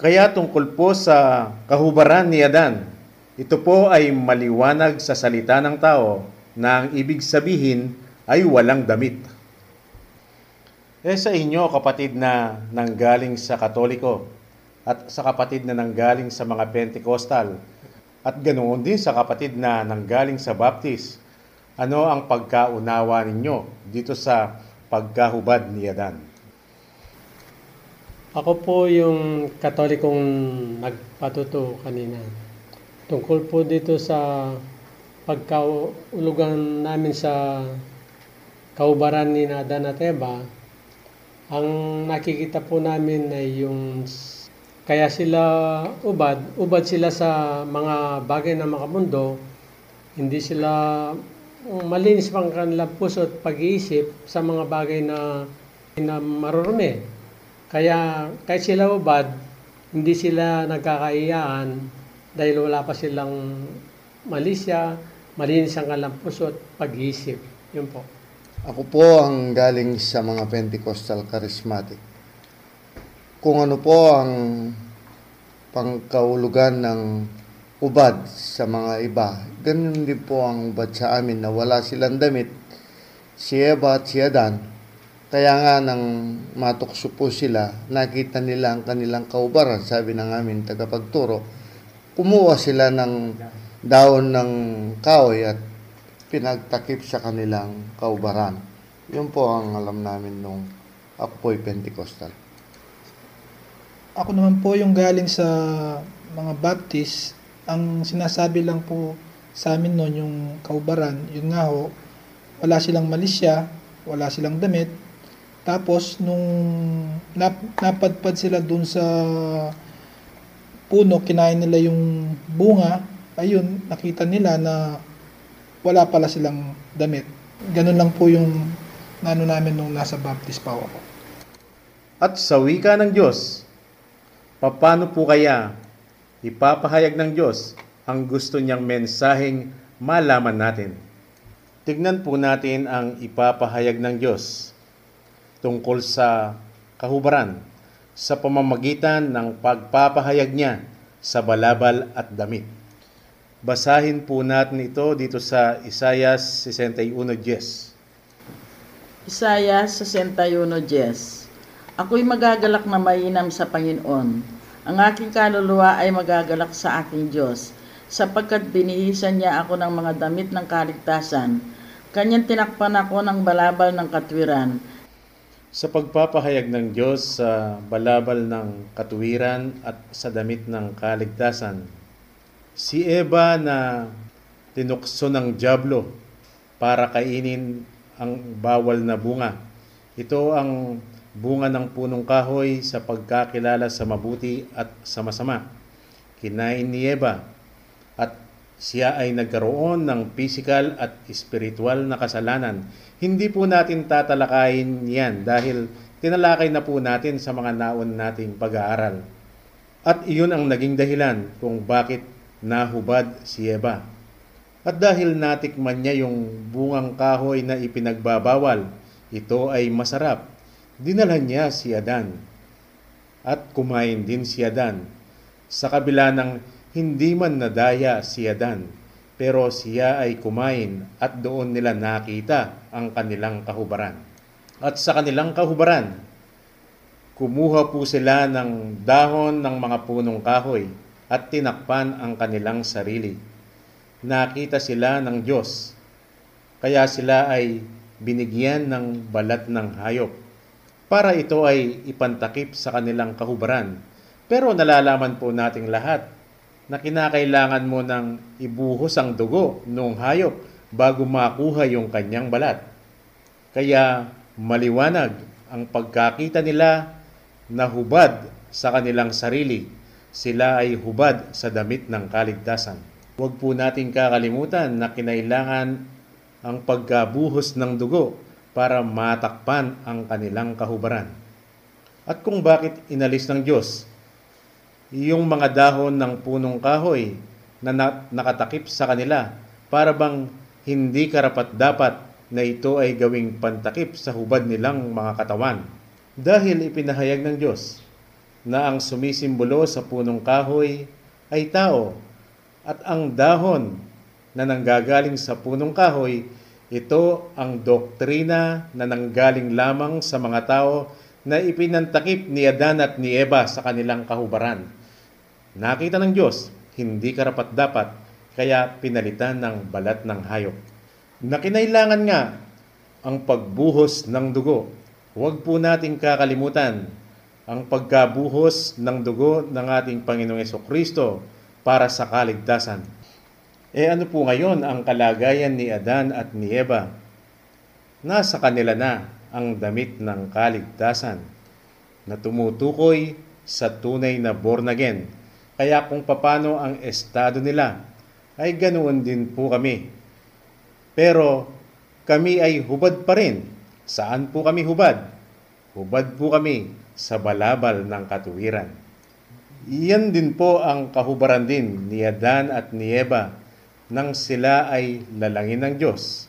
Kaya tungkol po sa kahubaran ni Adan, ito po ay maliwanag sa salita ng tao na ang ibig sabihin ay walang damit. Eh sa inyo kapatid na nanggaling sa Katoliko at sa kapatid na nanggaling sa mga Pentecostal at ganoon din sa kapatid na nanggaling sa Baptist, ano ang pagkaunawa ninyo dito sa pagkahubad ni Adan? Ako po yung katolikong nagpatuto kanina. Tungkol po dito sa pagkaulugan namin sa kaubaran ni Nadan at Eva, ang nakikita po namin ay yung kaya sila ubad, ubad sila sa mga bagay ng mga mundo, hindi sila malinis pang kanilang puso at pag-iisip sa mga bagay na, na marurumi. Kaya kahit sila ubad, hindi sila nagkakaiyaan dahil wala pa silang malisya, malinis ang kanilang puso at pag-iisip. Yun po. Ako po ang galing sa mga Pentecostal Charismatic. Kung ano po ang pangkaulugan ng ubad sa mga iba, ganun din po ang ubad sa amin na wala silang damit, si Eva at si Adan. Kaya nga nang matukso po sila, nakita nila ang kanilang kaubaran, sabi ng amin tagapagturo, kumuha sila ng daon ng kahoy at pinagtakip sa kanilang kaubaran. Yun po ang alam namin nung ako po'y Pentecostal. Ako naman po yung galing sa mga Baptist, ang sinasabi lang po sa amin noon yung kaubaran, yun nga ho, wala silang malisya, wala silang damit. Tapos nung nap, napadpad sila dun sa puno, kinain nila yung bunga, ayun, nakita nila na wala pala silang damit. Ganun lang po yung nano namin nung nasa Baptist pa ako. At sa wika ng Diyos, paano po kaya ipapahayag ng Diyos ang gusto niyang mensaheng malaman natin? Tignan po natin ang ipapahayag ng Diyos tungkol sa kahubaran sa pamamagitan ng pagpapahayag niya sa balabal at damit. Basahin po natin ito dito sa Isaiah 61.10. Isaiah 61.10 Ako'y magagalak na mainam sa Panginoon. Ang aking kaluluwa ay magagalak sa aking Diyos. sapagkat binihisan niya ako ng mga damit ng kaligtasan. Kanyang tinakpan ako ng balabal ng katwiran. Sa pagpapahayag ng Diyos sa balabal ng katuwiran at sa damit ng kaligtasan, si Eva na tinukso ng Diablo para kainin ang bawal na bunga. Ito ang bunga ng punong kahoy sa pagkakilala sa mabuti at sa masama. Kinain ni Eva at siya ay nagkaroon ng physical at spiritual na kasalanan. Hindi po natin tatalakayin yan dahil tinalakay na po natin sa mga naon nating pag-aaral. At iyon ang naging dahilan kung bakit nahubad si Eva. At dahil natikman niya yung bungang kahoy na ipinagbabawal, ito ay masarap. Dinalhan niya si Adan at kumain din si Adan. Sa kabila ng hindi man nadaya si Adan, pero siya ay kumain at doon nila nakita ang kanilang kahubaran. At sa kanilang kahubaran, kumuha po sila ng dahon ng mga punong kahoy at tinakpan ang kanilang sarili. Nakita sila ng Diyos, kaya sila ay binigyan ng balat ng hayop para ito ay ipantakip sa kanilang kahubaran. Pero nalalaman po nating lahat na kinakailangan mo ng ibuhos ang dugo ng hayop bago makuha yung kanyang balat. Kaya maliwanag ang pagkakita nila na hubad sa kanilang sarili. Sila ay hubad sa damit ng kaligtasan. Huwag po nating kakalimutan na kinailangan ang pagkabuhos ng dugo para matakpan ang kanilang kahubaran. At kung bakit inalis ng Diyos yung mga dahon ng punong kahoy na nakatakip sa kanila para bang hindi karapat dapat na ito ay gawing pantakip sa hubad nilang mga katawan. Dahil ipinahayag ng Diyos na ang sumisimbolo sa punong kahoy ay tao at ang dahon na nanggagaling sa punong kahoy, ito ang doktrina na nanggaling lamang sa mga tao na ipinantakip ni Adan at ni Eva sa kanilang kahubaran. Nakita ng Diyos, hindi karapat dapat, kaya pinalitan ng balat ng hayop. Nakinailangan nga ang pagbuhos ng dugo. Huwag po nating kakalimutan ang pagkabuhos ng dugo ng ating Panginoong Kristo para sa kaligtasan. E ano po ngayon ang kalagayan ni Adan at ni Eva? Nasa kanila na ang damit ng kaligtasan na tumutukoy sa tunay na born again. Kaya kung papano ang estado nila, ay ganoon din po kami. Pero kami ay hubad pa rin. Saan po kami hubad? Hubad po kami sa balabal ng katuwiran. Iyan din po ang kahubaran din ni Adan at ni Eva nang sila ay lalangin ng Diyos.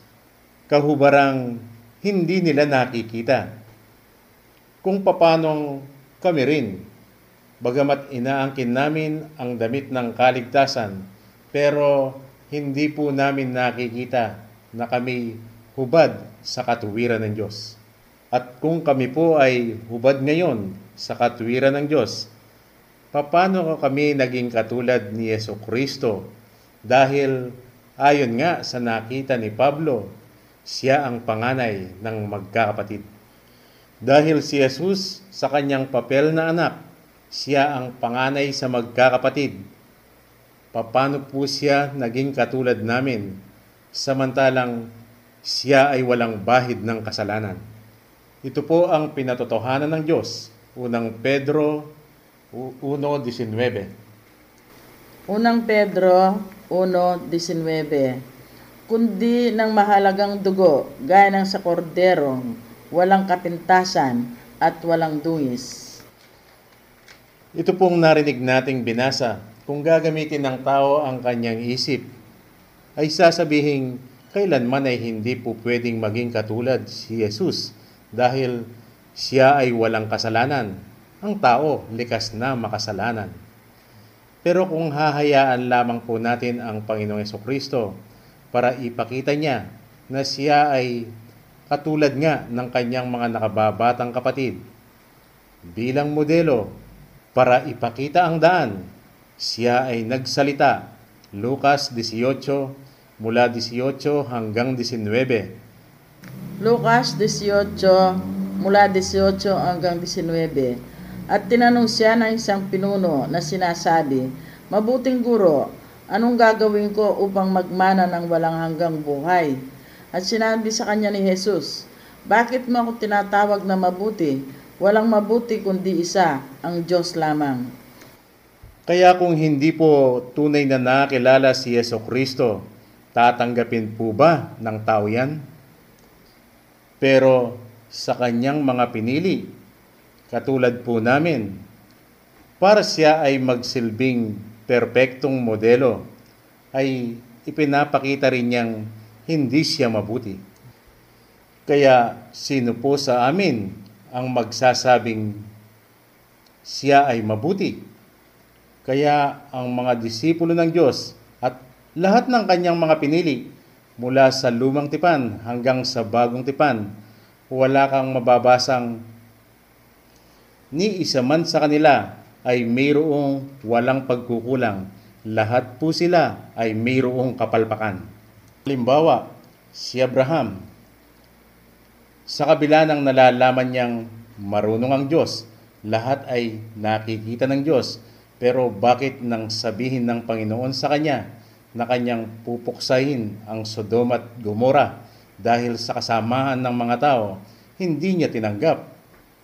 Kahubarang hindi nila nakikita. Kung papanong kami rin, bagamat inaangkin namin ang damit ng kaligtasan, pero hindi po namin nakikita na kami hubad sa katuwiran ng Diyos. At kung kami po ay hubad ngayon sa katuwiran ng Diyos, paano kami naging katulad ni Yeso Kristo? Dahil ayon nga sa nakita ni Pablo, siya ang panganay ng magkakapatid. Dahil si Jesus sa kanyang papel na anak, siya ang panganay sa magkakapatid. Paano po siya naging katulad namin, samantalang siya ay walang bahid ng kasalanan? Ito po ang pinatotohanan ng Diyos. Unang Pedro 1.19 Unang Pedro 1.19 kundi ng mahalagang dugo, gaya ng sa korderong, walang kapintasan at walang dungis. Ito pong narinig nating binasa, kung gagamitin ng tao ang kanyang isip, ay sasabihin kailanman ay hindi po pwedeng maging katulad si Jesus dahil siya ay walang kasalanan. Ang tao likas na makasalanan. Pero kung hahayaan lamang po natin ang Panginoong Kristo para ipakita niya na siya ay katulad nga ng kanyang mga nakababatang kapatid. Bilang modelo, para ipakita ang daan, siya ay nagsalita Lucas 18, mula 18 hanggang 19. Lucas 18, mula 18 hanggang 19. At tinanong siya ng isang pinuno na sinasabi, Mabuting guro, anong gagawin ko upang magmana ng walang hanggang buhay? At sinabi sa kanya ni Jesus, Bakit mo ako tinatawag na mabuti? Walang mabuti kundi isa, ang Diyos lamang. Kaya kung hindi po tunay na nakilala si Yeso Kristo, tatanggapin po ba ng tao yan? Pero sa kanyang mga pinili, katulad po namin, para siya ay magsilbing perpektong modelo, ay ipinapakita rin niyang hindi siya mabuti. Kaya sino po sa amin ang magsasabing siya ay mabuti? Kaya ang mga disipulo ng Diyos at lahat ng kanyang mga pinili mula sa lumang tipan hanggang sa bagong tipan, wala kang mababasang ni isa man sa kanila ay mayroong walang pagkukulang. Lahat po sila ay mayroong kapalpakan. Halimbawa, si Abraham, sa kabila ng nalalaman niyang marunong ang Diyos, lahat ay nakikita ng Diyos, pero bakit nang sabihin ng Panginoon sa kanya na kanyang pupuksahin ang Sodom at Gomora dahil sa kasamahan ng mga tao, hindi niya tinanggap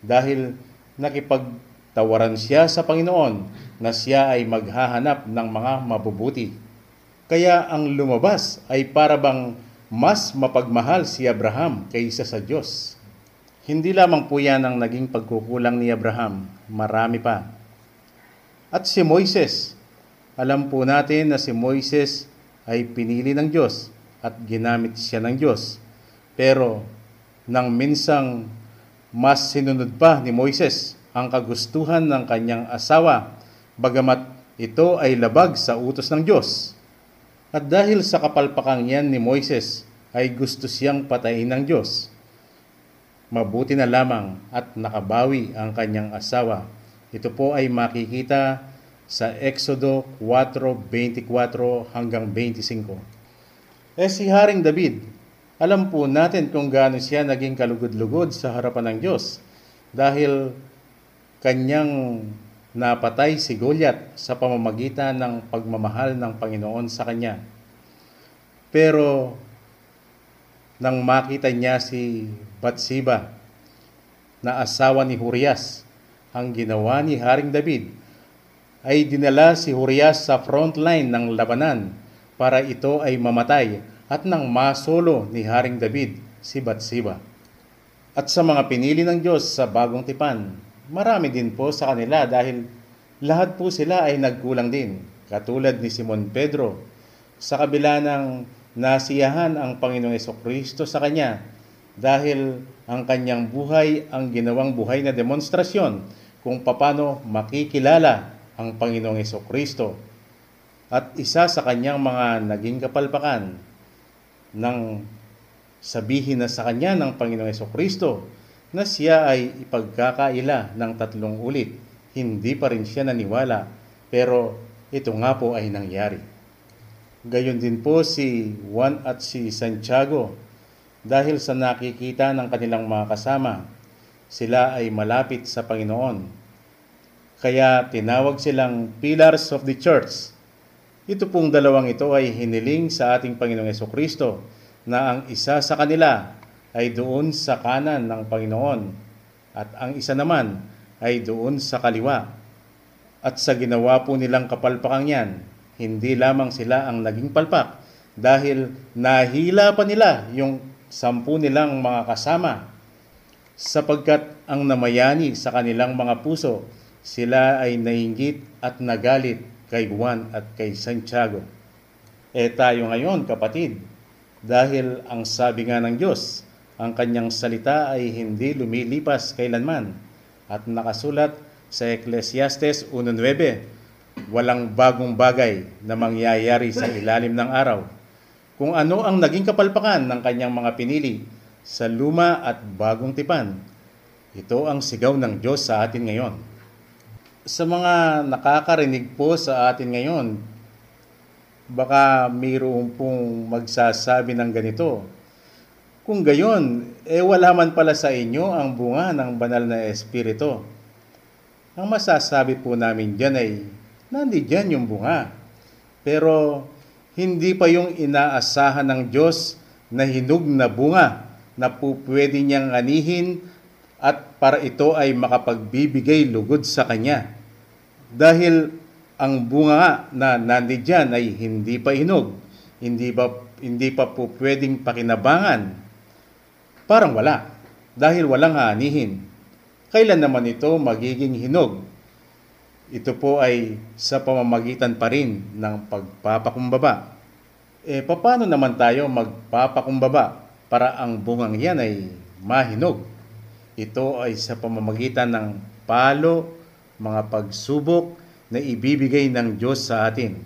dahil nakipagtawaran siya sa Panginoon na siya ay maghahanap ng mga mabubuti. Kaya ang lumabas ay para bang mas mapagmahal si Abraham kaysa sa Diyos. Hindi lamang po yan ang naging pagkukulang ni Abraham, marami pa. At si Moises, alam po natin na si Moises ay pinili ng Diyos at ginamit siya ng Diyos. Pero nang minsang mas sinunod pa ni Moises ang kagustuhan ng kanyang asawa, bagamat ito ay labag sa utos ng Diyos. At dahil sa kapalpakang yan ni Moises, ay gusto siyang patayin ng Diyos. Mabuti na lamang at nakabawi ang kanyang asawa ito po ay makikita sa Exodo 4:24 hanggang 25. Eh si Haring David, alam po natin kung gaano siya naging kalugod-lugod sa harapan ng Diyos dahil kanyang napatay si Goliath sa pamamagitan ng pagmamahal ng Panginoon sa kanya. Pero nang makita niya si Batsiba na asawa ni Hurias, ang ginawa ni Haring David ay dinala si Hurias sa front line ng labanan para ito ay mamatay at nang masolo ni Haring David si Batsiba. At sa mga pinili ng Diyos sa bagong tipan, marami din po sa kanila dahil lahat po sila ay nagkulang din, katulad ni Simon Pedro. Sa kabila ng nasiyahan ang Panginoong Kristo sa kanya dahil ang kanyang buhay ang ginawang buhay na demonstrasyon kung paano makikilala ang Panginoong Kristo. At isa sa kanyang mga naging kapalpakan ng sabihin na sa kanya ng Panginoong Yeso Kristo na siya ay ipagkakaila ng tatlong ulit. Hindi pa rin siya naniwala, pero ito nga po ay nangyari. Gayon din po si Juan at si Santiago dahil sa nakikita ng kanilang mga kasama sila ay malapit sa Panginoon. Kaya tinawag silang pillars of the church. Ito pong dalawang ito ay hiniling sa ating Panginoong Yeso Kristo na ang isa sa kanila ay doon sa kanan ng Panginoon at ang isa naman ay doon sa kaliwa. At sa ginawa po nilang kapalpakang yan, hindi lamang sila ang naging palpak dahil nahila pa nila yung sampu nilang mga kasama sapagkat ang namayani sa kanilang mga puso, sila ay nainggit at nagalit kay Juan at kay Santiago. E tayo ngayon, kapatid, dahil ang sabi nga ng Diyos, ang kanyang salita ay hindi lumilipas kailanman at nakasulat sa Ecclesiastes 1.9, walang bagong bagay na mangyayari sa ilalim ng araw. Kung ano ang naging kapalpakan ng kanyang mga pinili, sa luma at bagong tipan. Ito ang sigaw ng Diyos sa atin ngayon. Sa mga nakakarinig po sa atin ngayon, Baka mayroon pong magsasabi ng ganito. Kung gayon, eh wala man pala sa inyo ang bunga ng banal na espiritu. Ang masasabi po namin dyan ay, nandiyan yung bunga. Pero hindi pa yung inaasahan ng Diyos na hinog na bunga na po pwede niyang anihin at para ito ay makapagbibigay lugod sa Kanya. Dahil ang bunga nga na nandiyan ay hindi pa hinog, hindi pa, hindi pa po pwedeng pakinabangan, parang wala. Dahil walang anihin. Kailan naman ito magiging hinog? Ito po ay sa pamamagitan pa rin ng pagpapakumbaba. Eh, paano naman tayo magpapakumbaba para ang bungang yan ay mahinog? Ito ay sa pamamagitan ng palo, mga pagsubok na ibibigay ng Diyos sa atin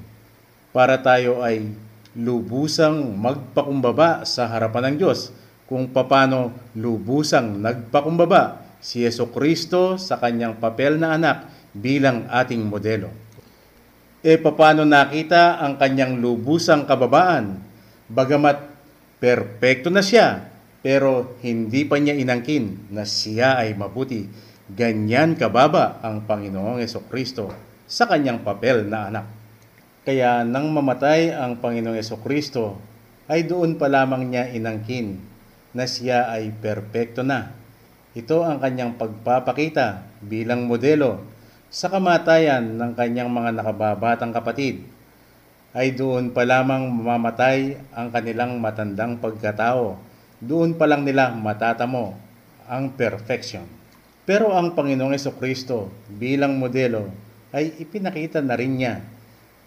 para tayo ay lubusang magpakumbaba sa harapan ng Diyos kung paano lubusang nagpakumbaba si Yeso Kristo sa kanyang papel na anak bilang ating modelo. E paano nakita ang kanyang lubusang kababaan? Bagamat perpekto na siya, pero hindi pa niya inangkin na siya ay mabuti. Ganyan kababa ang Panginoong Kristo sa kanyang papel na anak. Kaya nang mamatay ang Panginoong Kristo, ay doon pa lamang niya inangkin na siya ay perpekto na. Ito ang kanyang pagpapakita bilang modelo sa kamatayan ng kanyang mga nakababatang kapatid. Ay doon pa lamang mamamatay ang kanilang matandang pagkatao. Doon pa lang nila matatamo ang perfection. Pero ang Panginoong Kristo bilang modelo ay ipinakita na rin niya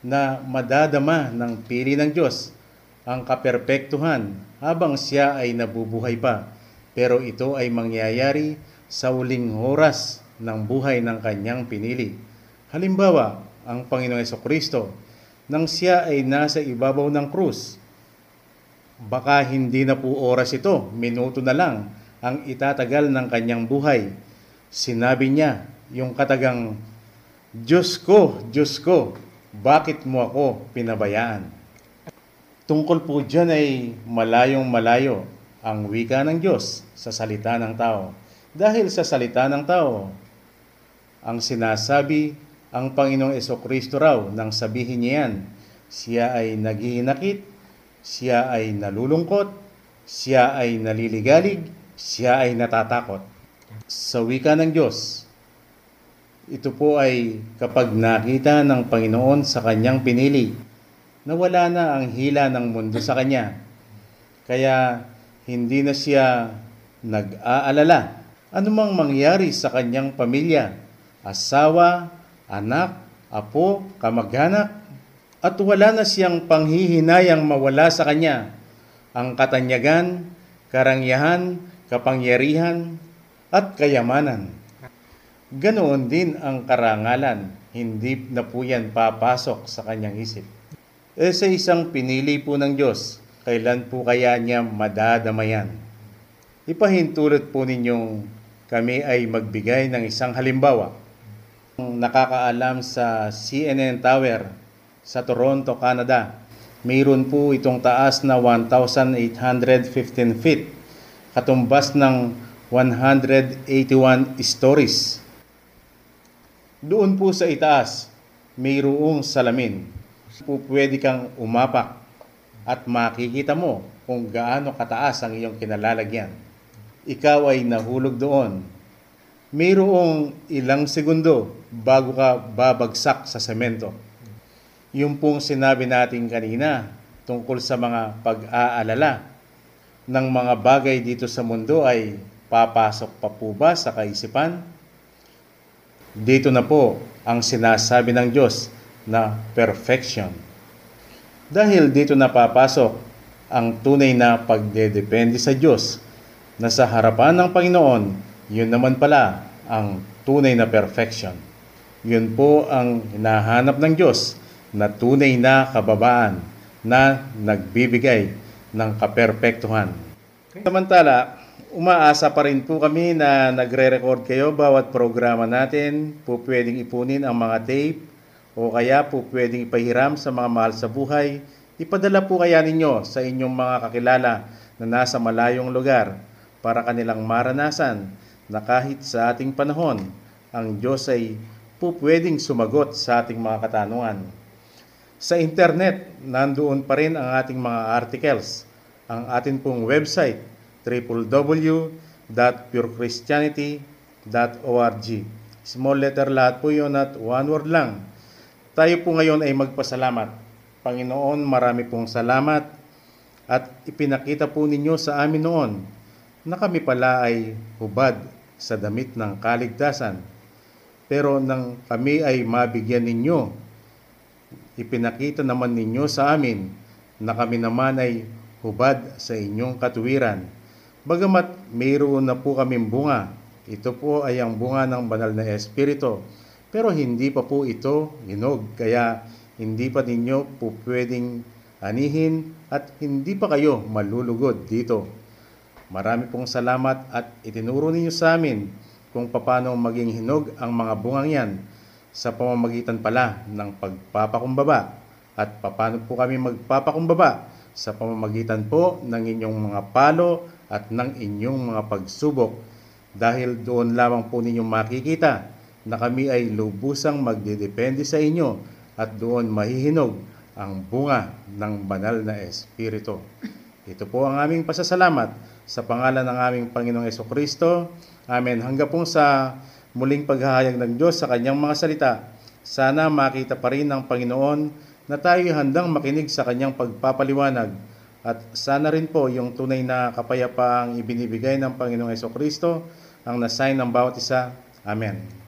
na madadama ng pili ng Diyos ang kaperpektuhan habang siya ay nabubuhay pa. Pero ito ay mangyayari sa uling oras ng buhay ng kanyang pinili. Halimbawa, ang Panginoong Kristo nang siya ay nasa ibabaw ng krus. Baka hindi na po oras ito, minuto na lang ang itatagal ng kanyang buhay. Sinabi niya yung katagang, Diyos ko, Diyos ko, bakit mo ako pinabayaan? Tungkol po dyan ay malayong malayo ang wika ng Diyos sa salita ng tao. Dahil sa salita ng tao, ang sinasabi ang Panginoong Kristo raw nang sabihin niya yan, siya ay naghihinakit, siya ay nalulungkot, siya ay naliligalig, siya ay natatakot. Sa wika ng Diyos, ito po ay kapag nakita ng Panginoon sa kanyang pinili, na wala na ang hila ng mundo sa kanya. Kaya hindi na siya nag-aalala anumang mangyari sa kanyang pamilya, asawa, anak, apo, kamag-anak, at wala na siyang panghihinayang mawala sa kanya ang katanyagan, karangyahan, kapangyarihan, at kayamanan. Ganoon din ang karangalan, hindi na po yan papasok sa kanyang isip. E sa isang pinili po ng Diyos, kailan po kaya niya madadamayan? Ipahintulot po ninyong kami ay magbigay ng isang halimbawa. Nakakaalam sa CNN Tower sa Toronto, Canada, mayroon po itong taas na 1,815 feet, katumbas ng 181 stories. Doon po sa itaas, mayroong salamin po pwede kang umapak at makikita mo kung gaano kataas ang iyong kinalalagyan. Ikaw ay nahulog doon. Mayroong ilang segundo bago ka babagsak sa semento. Yung pong sinabi natin kanina tungkol sa mga pag-aalala ng mga bagay dito sa mundo ay papasok pa po ba sa kaisipan? Dito na po ang sinasabi ng Diyos na perfection. Dahil dito napapasok ang tunay na pagdedepende sa Diyos na sa harapan ng Panginoon, yun naman pala ang tunay na perfection. Yun po ang hinahanap ng Diyos na tunay na kababaan na nagbibigay ng kaperpektuhan. Samantala, umaasa pa rin po kami na nagre-record kayo bawat programa natin. Po pwedeng ipunin ang mga tape o kaya po pwedeng ipahiram sa mga mahal sa buhay, ipadala po kaya ninyo sa inyong mga kakilala na nasa malayong lugar para kanilang maranasan na kahit sa ating panahon, ang Diyos ay po pwedeng sumagot sa ating mga katanungan. Sa internet, nandoon pa rin ang ating mga articles. Ang atin pong website, www.purechristianity.org. Small letter lahat po yun at one word lang. Tayo po ngayon ay magpasalamat. Panginoon, marami pong salamat at ipinakita po ninyo sa amin noon na kami pala ay hubad sa damit ng kaligtasan. Pero nang kami ay mabigyan ninyo, ipinakita naman ninyo sa amin na kami naman ay hubad sa inyong katuwiran. Bagamat mayroon na po kaming bunga, ito po ay ang bunga ng banal na Espiritu, pero hindi pa po ito hinog, kaya hindi pa ninyo po pwedeng anihin at hindi pa kayo malulugod dito. Marami pong salamat at itinuro ninyo sa amin kung paano maging hinog ang mga bungang yan sa pamamagitan pala ng pagpapakumbaba at paano po kami magpapakumbaba sa pamamagitan po ng inyong mga palo at ng inyong mga pagsubok dahil doon lamang po ninyong makikita na kami ay lubusang magdedepende sa inyo at doon mahihinog ang bunga ng banal na Espiritu. Ito po ang aming pasasalamat sa pangalan ng aming Panginoong Kristo. Amen. Hanggang po sa muling paghahayag ng Diyos sa kanyang mga salita, sana makita pa rin ng Panginoon na tayo handang makinig sa kanyang pagpapaliwanag at sana rin po yung tunay na kapayapaang ibinibigay ng Panginoong Kristo ang nasign ng bawat isa. Amen.